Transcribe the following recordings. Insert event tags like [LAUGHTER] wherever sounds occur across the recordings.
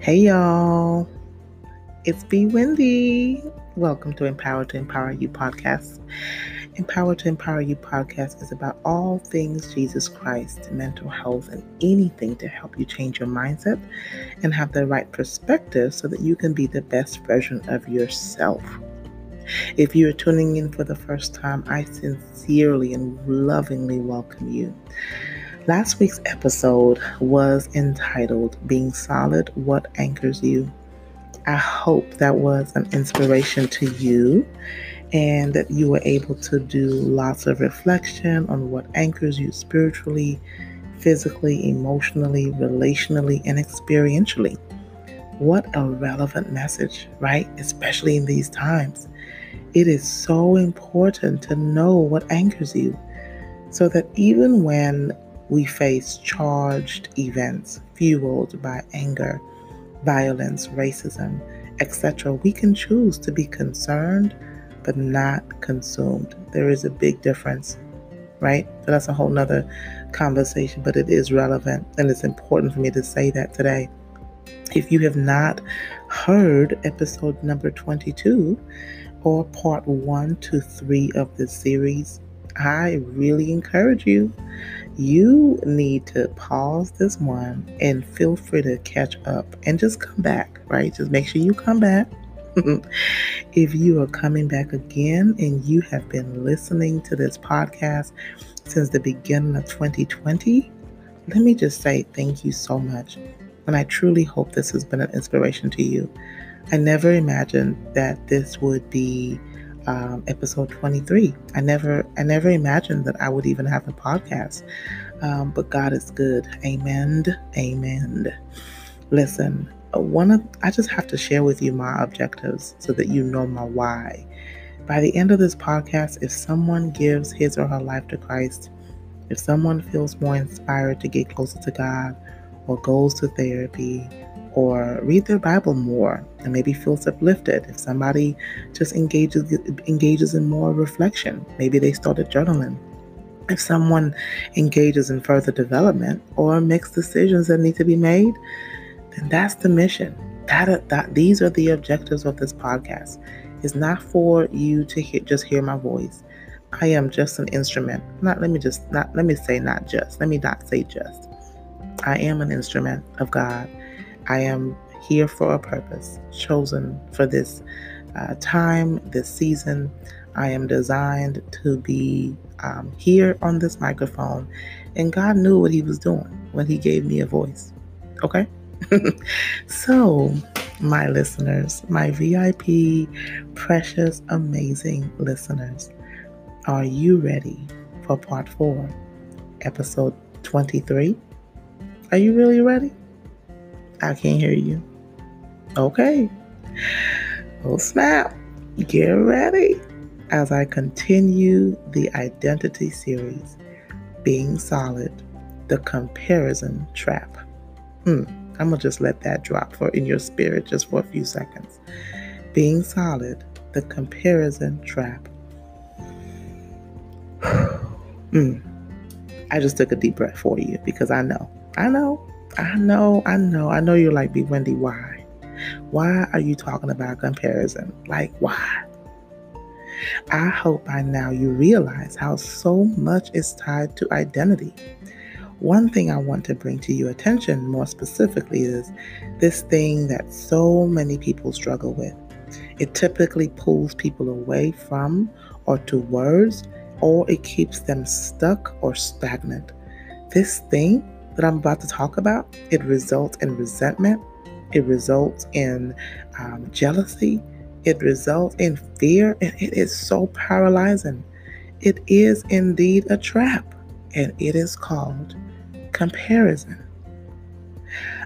Hey y'all, it's Bewindi. Welcome to Empowered to Empower You podcast. Empowered to Empower You podcast is about all things Jesus Christ, mental health, and anything to help you change your mindset and have the right perspective so that you can be the best version of yourself. If you are tuning in for the first time, I sincerely and lovingly welcome you. Last week's episode was entitled Being Solid What Anchors You. I hope that was an inspiration to you and that you were able to do lots of reflection on what anchors you spiritually, physically, emotionally, relationally, and experientially. What a relevant message, right? Especially in these times. It is so important to know what anchors you so that even when we face charged events fueled by anger, violence, racism, etc., we can choose to be concerned but not consumed. There is a big difference, right? So that's a whole nother conversation, but it is relevant and it's important for me to say that today. If you have not heard episode number 22 or part one to three of this series, I really encourage you. You need to pause this one and feel free to catch up and just come back, right? Just make sure you come back [LAUGHS] if you are coming back again and you have been listening to this podcast since the beginning of 2020, let me just say thank you so much. And I truly hope this has been an inspiration to you. I never imagined that this would be um, episode 23. I never, I never imagined that I would even have a podcast. Um, but God is good. Amen. Amen. Listen, one of I just have to share with you my objectives so that you know my why. By the end of this podcast, if someone gives his or her life to Christ, if someone feels more inspired to get closer to God, or goes to therapy, or read their Bible more and maybe feels uplifted, if somebody just engages engages in more reflection, maybe they started journaling. If someone engages in further development or makes decisions that need to be made, then that's the mission. That, that these are the objectives of this podcast. It's not for you to hear, just hear my voice. I am just an instrument. Not let me just not let me say not just. Let me not say just. I am an instrument of God. I am here for a purpose, chosen for this uh, time, this season. I am designed to be um, here on this microphone, and God knew what He was doing when He gave me a voice. Okay? [LAUGHS] so, my listeners, my VIP, precious, amazing listeners, are you ready for part four, episode 23? Are you really ready? I can't hear you. Okay. Oh, snap. Get ready as I continue the identity series, Being Solid, the Comparison Trap. Hmm. I'm going to just let that drop for in your spirit just for a few seconds. Being solid, the comparison trap. [SIGHS] mm. I just took a deep breath for you because I know, I know, I know, I know, I know you're like, Bewindi, why? Why are you talking about comparison? Like, why? I hope by now you realize how so much is tied to identity. One thing I want to bring to your attention more specifically is this thing that so many people struggle with. It typically pulls people away from or towards, or it keeps them stuck or stagnant. This thing that I'm about to talk about, it results in resentment, it results in um, jealousy, it results in fear, and it is so paralyzing. It is indeed a trap, and it is called comparison.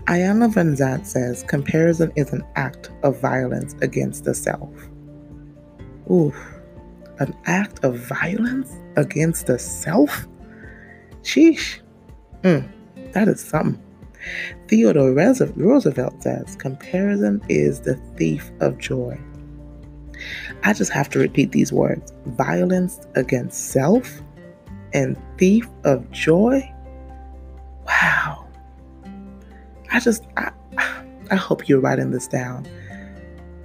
Iyanla Vanzant says comparison is an act of violence against the self. Oof, an act of violence against the self? Sheesh. Mm, that is something. Theodore Roosevelt says comparison is the thief of joy. I just have to repeat these words violence against self and thief of joy. Wow. I just, I, I hope you're writing this down.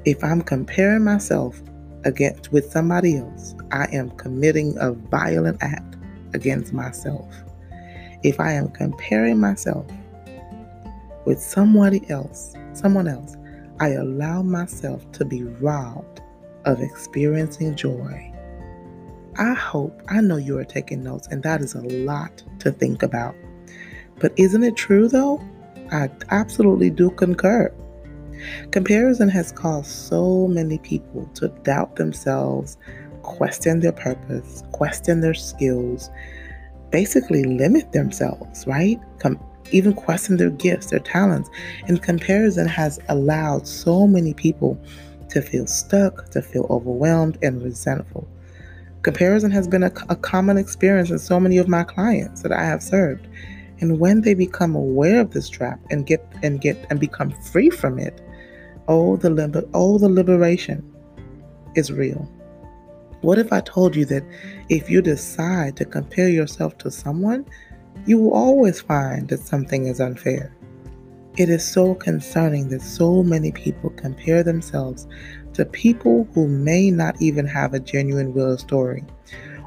If I'm comparing myself against with somebody else, I am committing a violent act against myself. If I am comparing myself with somebody else, someone else, I allow myself to be robbed of experiencing joy. I hope, I know you are taking notes, and that is a lot to think about. But isn't it true though? I absolutely do concur. Comparison has caused so many people to doubt themselves, question their purpose, question their skills, basically limit themselves, right? Com- even question their gifts, their talents. And comparison has allowed so many people to feel stuck, to feel overwhelmed and resentful. Comparison has been a, a common experience in so many of my clients that I have served. And when they become aware of this trap and get and get and become free from it, oh the liber- oh the liberation is real. What if I told you that if you decide to compare yourself to someone, you will always find that something is unfair? It is so concerning that so many people compare themselves to people who may not even have a genuine real story,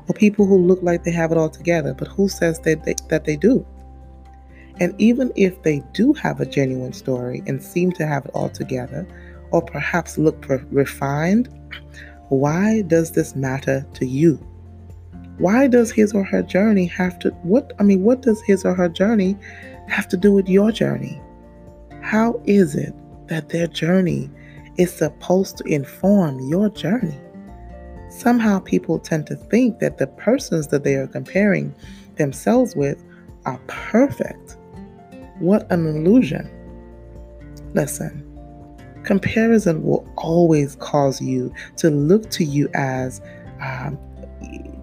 or people who look like they have it all together, but who says that they, that they do? And even if they do have a genuine story and seem to have it all together, or perhaps look refined, why does this matter to you? Why does his or her journey have to what I mean what does his or her journey have to do with your journey? How is it that their journey is supposed to inform your journey? Somehow people tend to think that the persons that they are comparing themselves with are perfect. What an illusion. Listen, comparison will always cause you to look to you as um,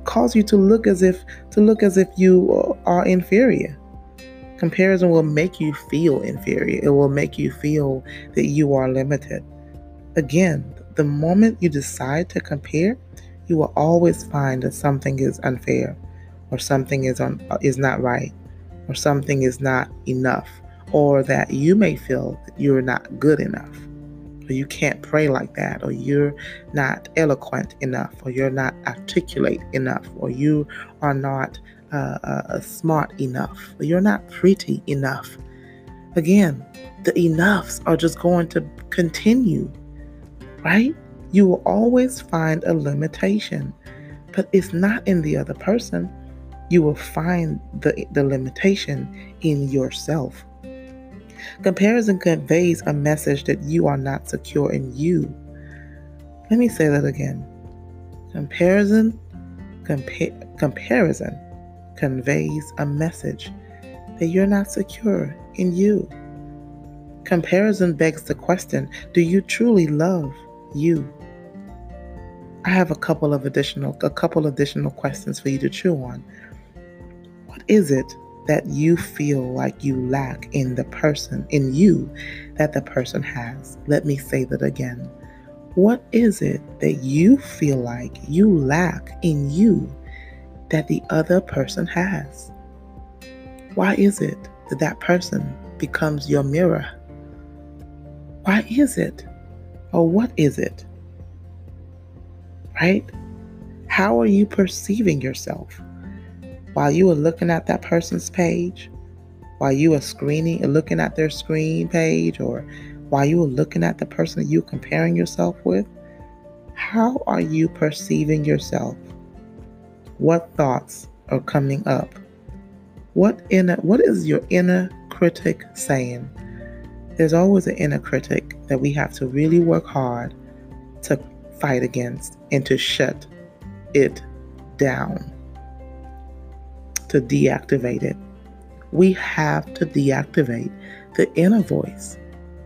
cause you to look as if to look as if you are inferior. Comparison will make you feel inferior. It will make you feel that you are limited. Again the moment you decide to compare you will always find that something is unfair or something is on is not right or something is not enough or that you may feel that you're not good enough or you can't pray like that, or you're not eloquent enough, or you're not articulate enough, or you are not uh, uh, smart enough, or you're not pretty enough. Again, the enoughs are just going to continue, right? You will always find a limitation, but it's not in the other person. You will find the, the limitation in yourself. Comparison conveys a message that you are not secure in you. Let me say that again. Comparison compa- comparison conveys a message that you're not secure in you. Comparison begs the question, do you truly love you? I have a couple of additional a couple additional questions for you to chew on. What is it that you feel like you lack in the person, in you, that the person has. Let me say that again. What is it that you feel like you lack in you that the other person has? Why is it that that person becomes your mirror? Why is it? Or what is it? Right? How are you perceiving yourself? While you were looking at that person's page, while you were screening and looking at their screen page, or while you were looking at the person you're comparing yourself with, how are you perceiving yourself? What thoughts are coming up? What inner what is your inner critic saying? There's always an inner critic that we have to really work hard to fight against and to shut it down to deactivate it. We have to deactivate the inner voice.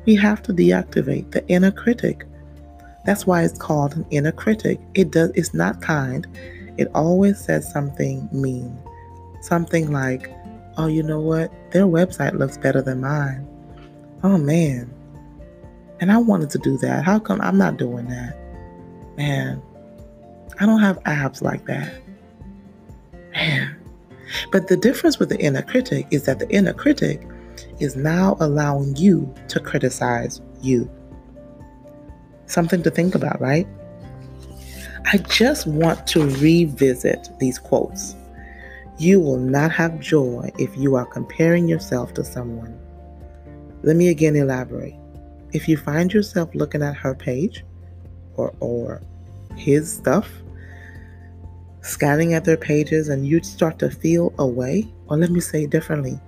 We have to deactivate the inner critic. That's why it's called an inner critic. It does it's not kind. It always says something mean. Something like, "Oh, you know what? Their website looks better than mine." Oh man. And I wanted to do that. How come I'm not doing that? Man, I don't have abs like that. Man, but the difference with the inner critic is that the inner critic is now allowing you to criticize you. Something to think about, right? I just want to revisit these quotes. You will not have joy if you are comparing yourself to someone. Let me again elaborate. If you find yourself looking at her page or, or his stuff, scanning at their pages, and you start to feel a way, or let me say differently,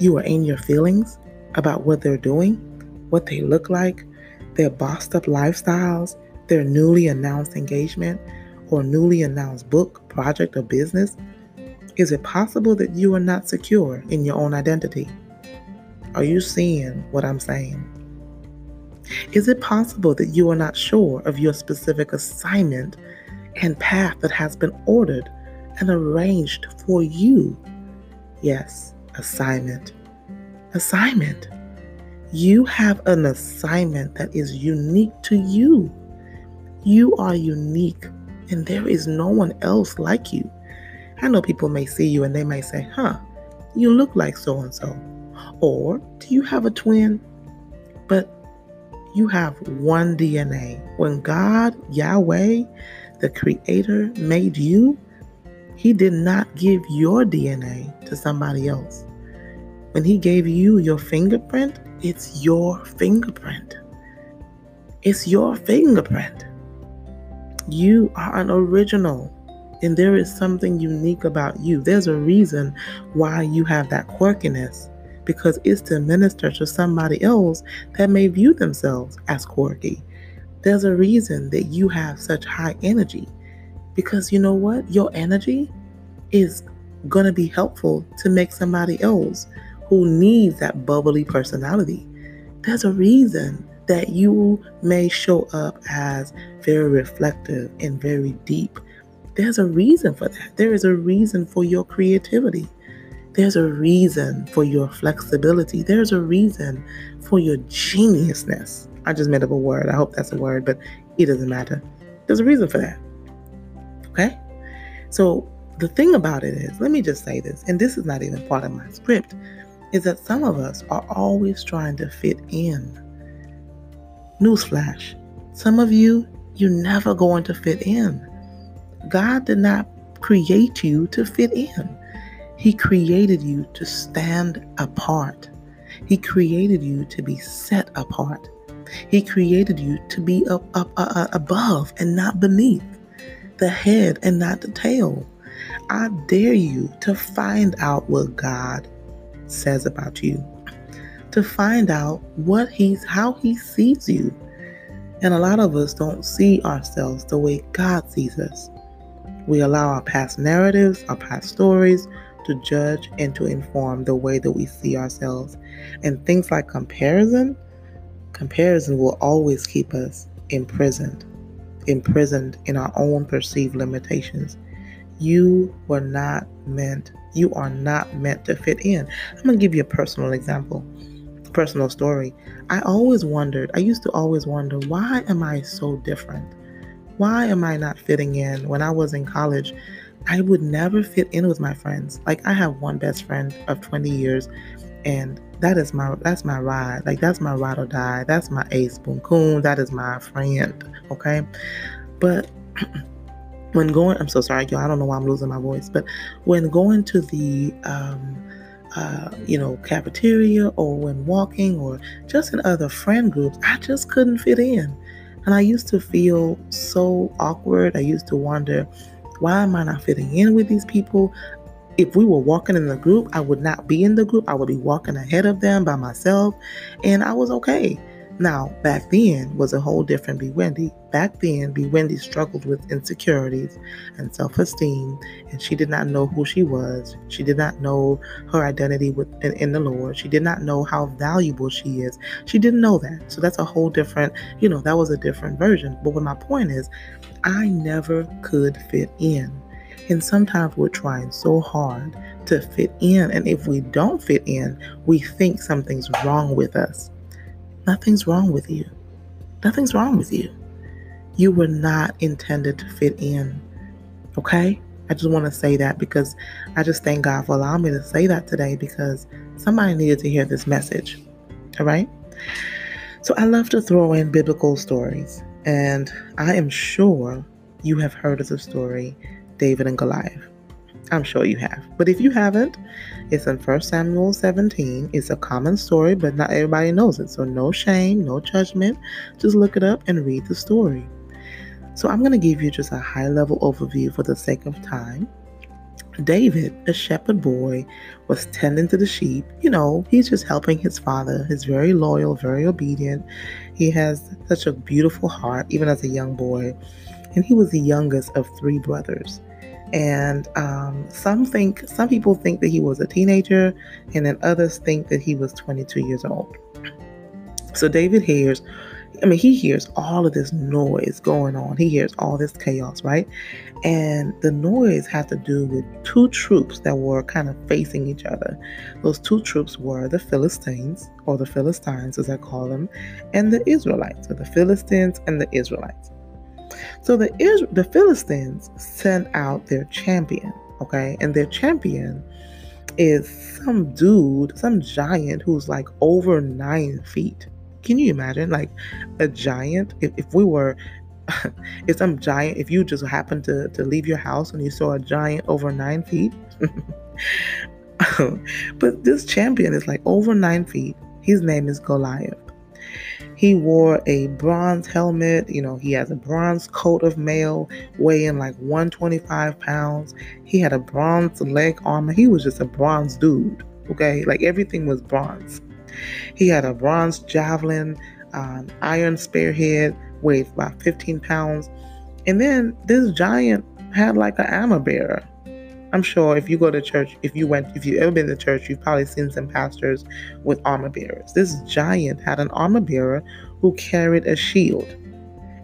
you are in your feelings about what they're doing, what they look like, their bossed up lifestyles, their newly announced engagement, or newly announced book, project, or business? Is it possible that you are not secure in your own identity? Are you seeing what I'm saying? Is it possible that you are not sure of your specific assignment and path that has been ordered and arranged for you? Yes, assignment. Assignment. You have an assignment that is unique to you. You are unique, and there is no one else like you. I know people may see you and they may say, huh, you look like so and so. Or do you have a twin? But you have one DNA. When God, Yahweh, the Creator, made you, He did not give your DNA to somebody else. When He gave you your fingerprint, it's your fingerprint. It's your fingerprint. You are an original, and there is something unique about you. There's a reason why you have that quirkiness because it's to minister to somebody else that may view themselves as quirky. There's a reason that you have such high energy because you know what? Your energy is going to be helpful to make somebody else who needs that bubbly personality. There's a reason that you may show up as very reflective and very deep. There's a reason for that. There is a reason for your creativity. There's a reason for your flexibility. There's a reason for your geniusness. I just made up a word. I hope that's a word, but it doesn't matter. There's a reason for that. Okay? So the thing about it is, let me just say this, and this is not even part of my script, is that some of us are always trying to fit in. Newsflash some of you, you're never going to fit in. God did not create you to fit in. He created you to stand apart. He created you to be set apart. He created you to be up, up, uh, above and not beneath, the head and not the tail. I dare you to find out what God says about you, to find out what he's how he sees you. And a lot of us don't see ourselves the way God sees us. We allow our past narratives, our past stories, to judge and to inform the way that we see ourselves. And things like comparison, comparison will always keep us imprisoned, imprisoned in our own perceived limitations. You were not meant, you are not meant to fit in. I'm going to give you a personal example, personal story. I always wondered, I used to always wonder, why am I so different? Why am I not fitting in? When I was in college, I would never fit in with my friends. Like I have one best friend of 20 years and that is my that's my ride. Like that's my ride or die. That's my ace boom coon. That is my friend. Okay. But [CLEARS THROAT] when going I'm so sorry, y'all. I don't know why I'm losing my voice, but when going to the um uh, you know, cafeteria or when walking or just in other friend groups, I just couldn't fit in. And I used to feel so awkward. I used to wonder, why am I not fitting in with these people? If we were walking in the group, I would not be in the group. I would be walking ahead of them by myself, and I was okay. Now, back then was a whole different Bewindi. Back then, Bewindi struggled with insecurities and self esteem, and she did not know who she was. She did not know her identity within in the Lord. She did not know how valuable she is. She didn't know that. So that's a whole different, you know, that was a different version. But what my point is, I never could fit in. And sometimes we're trying so hard to fit in. And if we don't fit in, we think something's wrong with us. Nothing's wrong with you. Nothing's wrong with you. You were not intended to fit in. Okay? I just want to say that because I just thank God for allowing me to say that today because somebody needed to hear this message. All right? So I love to throw in biblical stories, and I am sure you have heard of the story David and Goliath. I'm sure you have. But if you haven't, it's in 1 Samuel 17. It's a common story, but not everybody knows it. So no shame, no judgment. Just look it up and read the story. So I'm going to give you just a high level overview for the sake of time. David, a shepherd boy, was tending to the sheep. You know, he's just helping his father. He's very loyal, very obedient. He has such a beautiful heart, even as a young boy. And he was the youngest of three brothers. And um, some think, some people think that he was a teenager, and then others think that he was 22 years old. So David hears I mean, he hears all of this noise going on. He hears all this chaos, right? And the noise had to do with two troops that were kind of facing each other. Those two troops were the Philistines, or the Philistines as I call them, and the Israelites, or the Philistines and the Israelites. So the the Philistines sent out their champion, okay? And their champion is some dude, some giant who's like over nine feet. Can you imagine like a giant? If, if we were, [LAUGHS] if some giant, if you just happened to, to leave your house and you saw a giant over nine feet, [LAUGHS] but this champion is like over nine feet. His name is Goliath. He wore a bronze helmet. You know, he has a bronze coat of mail weighing like 125 pounds. He had a bronze leg armor. He was just a bronze dude. Okay. Like everything was bronze. He had a bronze javelin, um, iron spearhead, weighed about 15 pounds. And then this giant had like an armor bearer. I'm sure if you go to church, if you went, if you've ever been to church, you've probably seen some pastors with armor bearers. This giant had an armor bearer who carried a shield,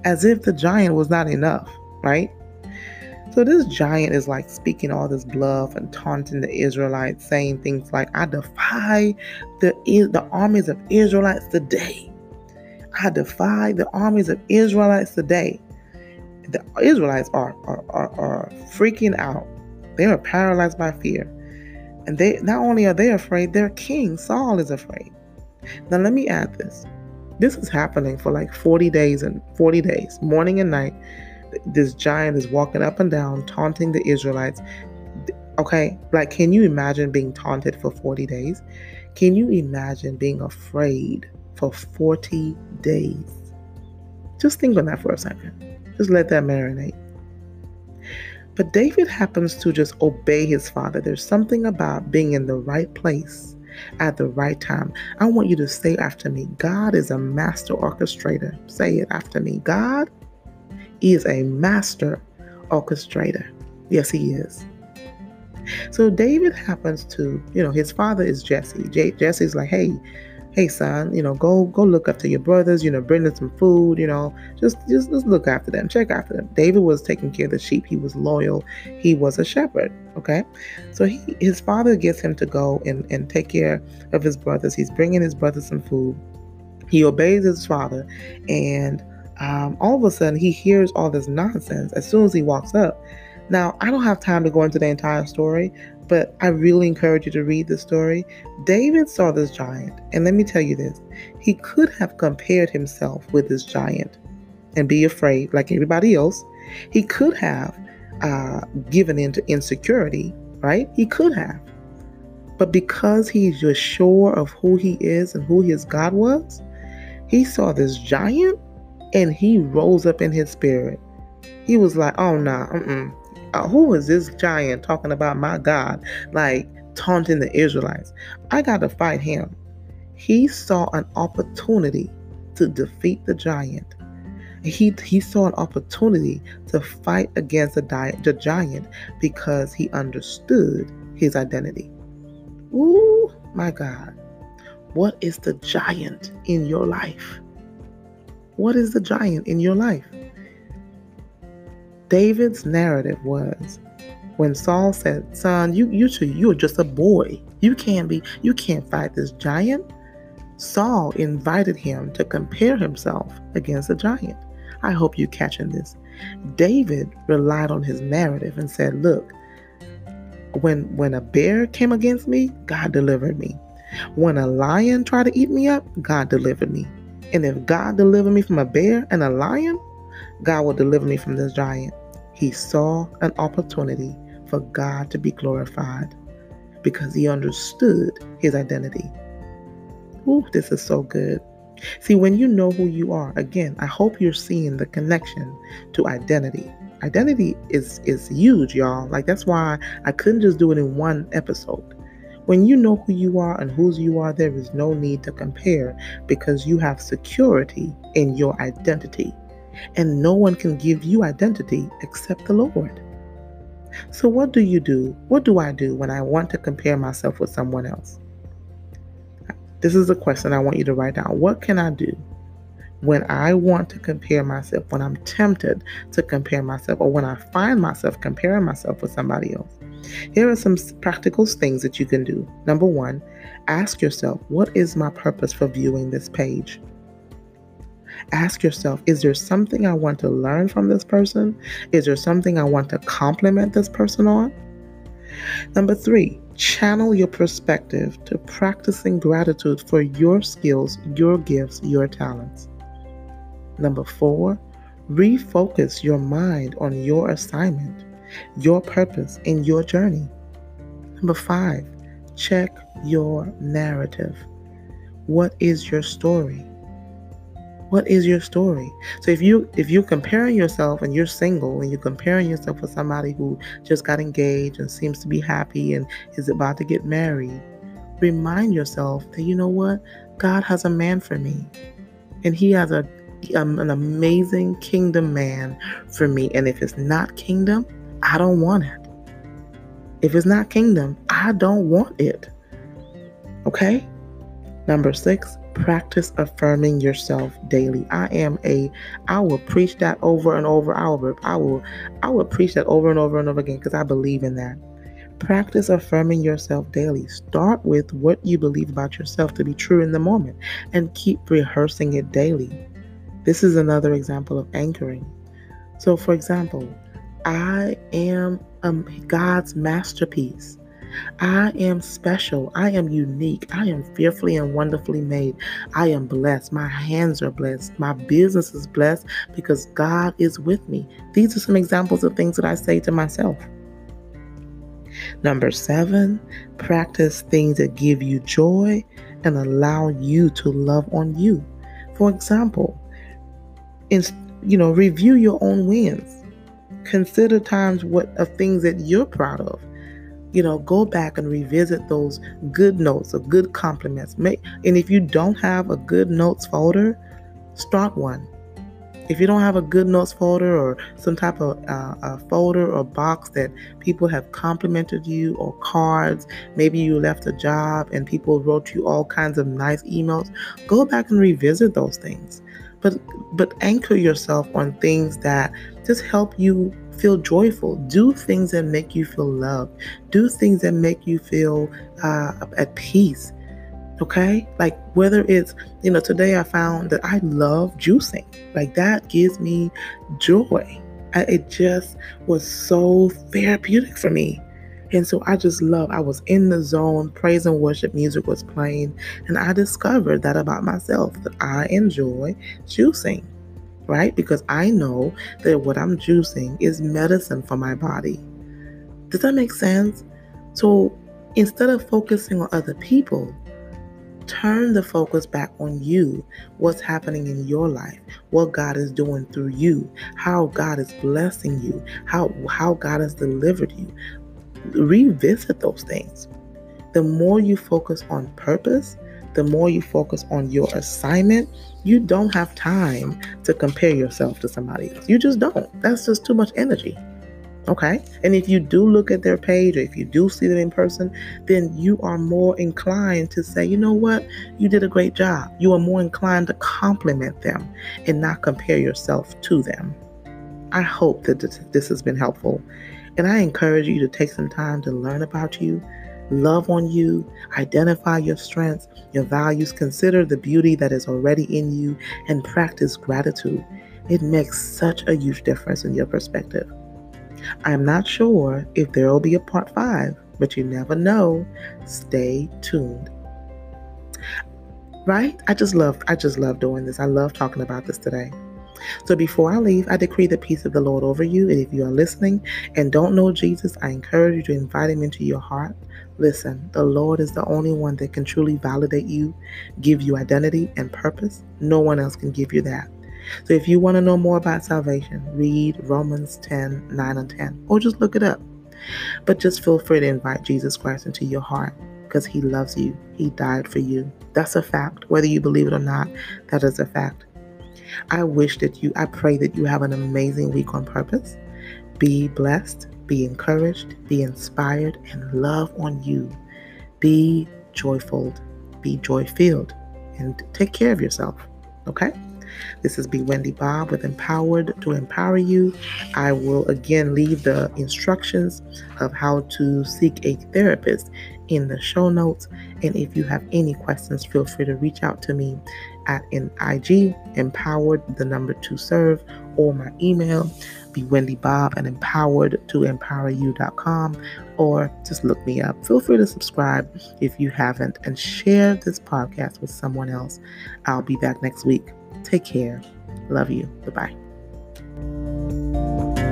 as if the giant was not enough, right? So this giant is like speaking all this bluff and taunting the Israelites, saying things like, I defy the, the armies of Israelites today. I defy the armies of Israelites today. The Israelites are, are, are, are freaking out. They are paralyzed by fear. And they not only are they afraid, their king, Saul, is afraid. Now let me add this. This is happening for like 40 days and 40 days, morning and night this giant is walking up and down, taunting the Israelites. Okay, like, can you imagine being taunted for 40 days? Can you imagine being afraid for 40 days? Just think on that for a second. Just let that marinate. But David happens to just obey his father. There's something about being in the right place at the right time. I want you to say after me God is a master orchestrator. Say it after me God is a master orchestrator. Yes, he is. So David happens to, you know, his father is Jesse. J- Jesse's like, hey, hey son, you know, go go look after your brothers, you know, bring them some food, you know, just just just look after them, check after them. David was taking care of the sheep. He was loyal. He was a shepherd. Okay, so he his father gets him to go and and take care of his brothers. He's bringing his brothers some food. He obeys his father, and um, all of a sudden he hears all this nonsense as soon as he walks up. Now, I don't have time to go into the entire story, but I really encourage you to read the story. David saw this giant, and let me tell you this he could have compared himself with this giant and be afraid like everybody else. He could have uh, given in to insecurity, right? He could have. But because he's just sure of who he is and who his God was, he saw this giant and he rose up in his spirit. He was like, oh, nah, mm uh, who is this giant talking about my God? Like taunting the Israelites. I got to fight him. He saw an opportunity to defeat the giant. He, he saw an opportunity to fight against the, di- the giant because he understood his identity. Ooh, my God. What is the giant in your life? What is the giant in your life? David's narrative was when Saul said, Son, you you two, you're just a boy. You can't be, you can't fight this giant. Saul invited him to compare himself against the giant. I hope you're catching this. David relied on his narrative and said, Look, when when a bear came against me, God delivered me. When a lion tried to eat me up, God delivered me. And if God delivered me from a bear and a lion, God will deliver me from this giant. He saw an opportunity for God to be glorified because he understood his identity. Ooh, this is so good. See, when you know who you are, again, I hope you're seeing the connection to identity. Identity is is huge, y'all. Like that's why I couldn't just do it in one episode. When you know who you are and whose you are, there is no need to compare because you have security in your identity. And no one can give you identity except the Lord. So, what do you do? What do I do when I want to compare myself with someone else? This is a question I want you to write down. What can I do when I want to compare myself, when I'm tempted to compare myself, or when I find myself comparing myself with somebody else? Here are some practical things that you can do. Number one, ask yourself, what is my purpose for viewing this page? Ask yourself, is there something I want to learn from this person? Is there something I want to compliment this person on? Number three, channel your perspective to practicing gratitude for your skills, your gifts, your talents. Number four, refocus your mind on your assignment, your purpose, and your journey. Number five, check your narrative. What is your story? What is your story? So if you if you're comparing yourself and you're single and you're comparing yourself with somebody who just got engaged and seems to be happy and is about to get married, remind yourself that you know what? God has a man for me. And he has a um, an amazing kingdom man for me. And if it's not kingdom, I don't want it. If it's not kingdom, I don't want it. Okay? Number six, practice affirming yourself daily. I am a I will preach that over and over. I will I will I will preach that over and over and over again because I believe in that. Practice affirming yourself daily. Start with what you believe about yourself to be true in the moment and keep rehearsing it daily. This is another example of anchoring. So, for example, I am um, God's masterpiece. I am special. I am unique. I am fearfully and wonderfully made. I am blessed. My hands are blessed. My business is blessed because God is with me. These are some examples of things that I say to myself. Number seven, practice things that give you joy and allow you to love on you. For example, in, you know, review your own wins. Consider times what of things that you're proud of you know, go back and revisit those good notes or good compliments. Make and if you don't have a good notes folder, start one. If you don't have a good notes folder or some type of uh, a folder or box that people have complimented you or cards, maybe you left a job and people wrote you all kinds of nice emails, go back and revisit those things. But but anchor yourself on things that just help you feel joyful. Do things that make you feel loved. Do things that make you feel uh, at peace. Okay? Like whether it's, you know, today I found that I love juicing. Like that gives me joy. It just was so therapeutic for me. And so I just love, I was in the zone, praise and worship music was playing, and I discovered that about myself that I enjoy juicing right? Because I know that what I'm juicing is medicine for my body. Does that make sense? So instead of focusing on other people, turn the focus back on you. What's happening in your life? What God is doing through you? How God is blessing you? How how God has delivered you? Revisit those things. The more you focus on purpose, the more you focus on your assignment, you don't have time to compare yourself to somebody else. You just don't. That's just too much energy. Okay. And if you do look at their page or if you do see them in person, then you are more inclined to say, you know what, you did a great job. You are more inclined to compliment them and not compare yourself to them. I hope that this has been helpful. And I encourage you to take some time to learn about you, love on you, identify your strengths, your values, consider the beauty that is already in you, and practice gratitude. It makes such a huge difference in your perspective. I'm not sure if there will be a part five, but you never know. Stay tuned. Right? I just love I just love doing this. I love talking about this today. So before I leave, I decree the peace of the Lord over you. And if you are listening and don't know Jesus, I encourage you to invite him into your heart. Listen, the Lord is the only one that can truly validate you, give you identity and purpose. No one else can give you that. So if you want to know more about salvation, read Romans 10 9 and 10, or just look it up. But just feel free to invite Jesus Christ into your heart because he loves you. He died for you. That's a fact. Whether you believe it or not, that is a fact. I wish that you, I pray that you have an amazing week on purpose. Be blessed, be encouraged, be inspired, and love on you. Be joyful, be joy filled, and take care of yourself. Okay? This is Bewindi Bobb with Empowered to Empower You. I will again leave the instructions of how to seek a therapist in the show notes. And if you have any questions, feel free to reach out to me at an IG, empowered the number to serve, or my email, the Wendy Bob and empowered to empoweryou.com or just look me up. Feel free to subscribe if you haven't and share this podcast with someone else. I'll be back next week. Take care. Love you. Bye bye.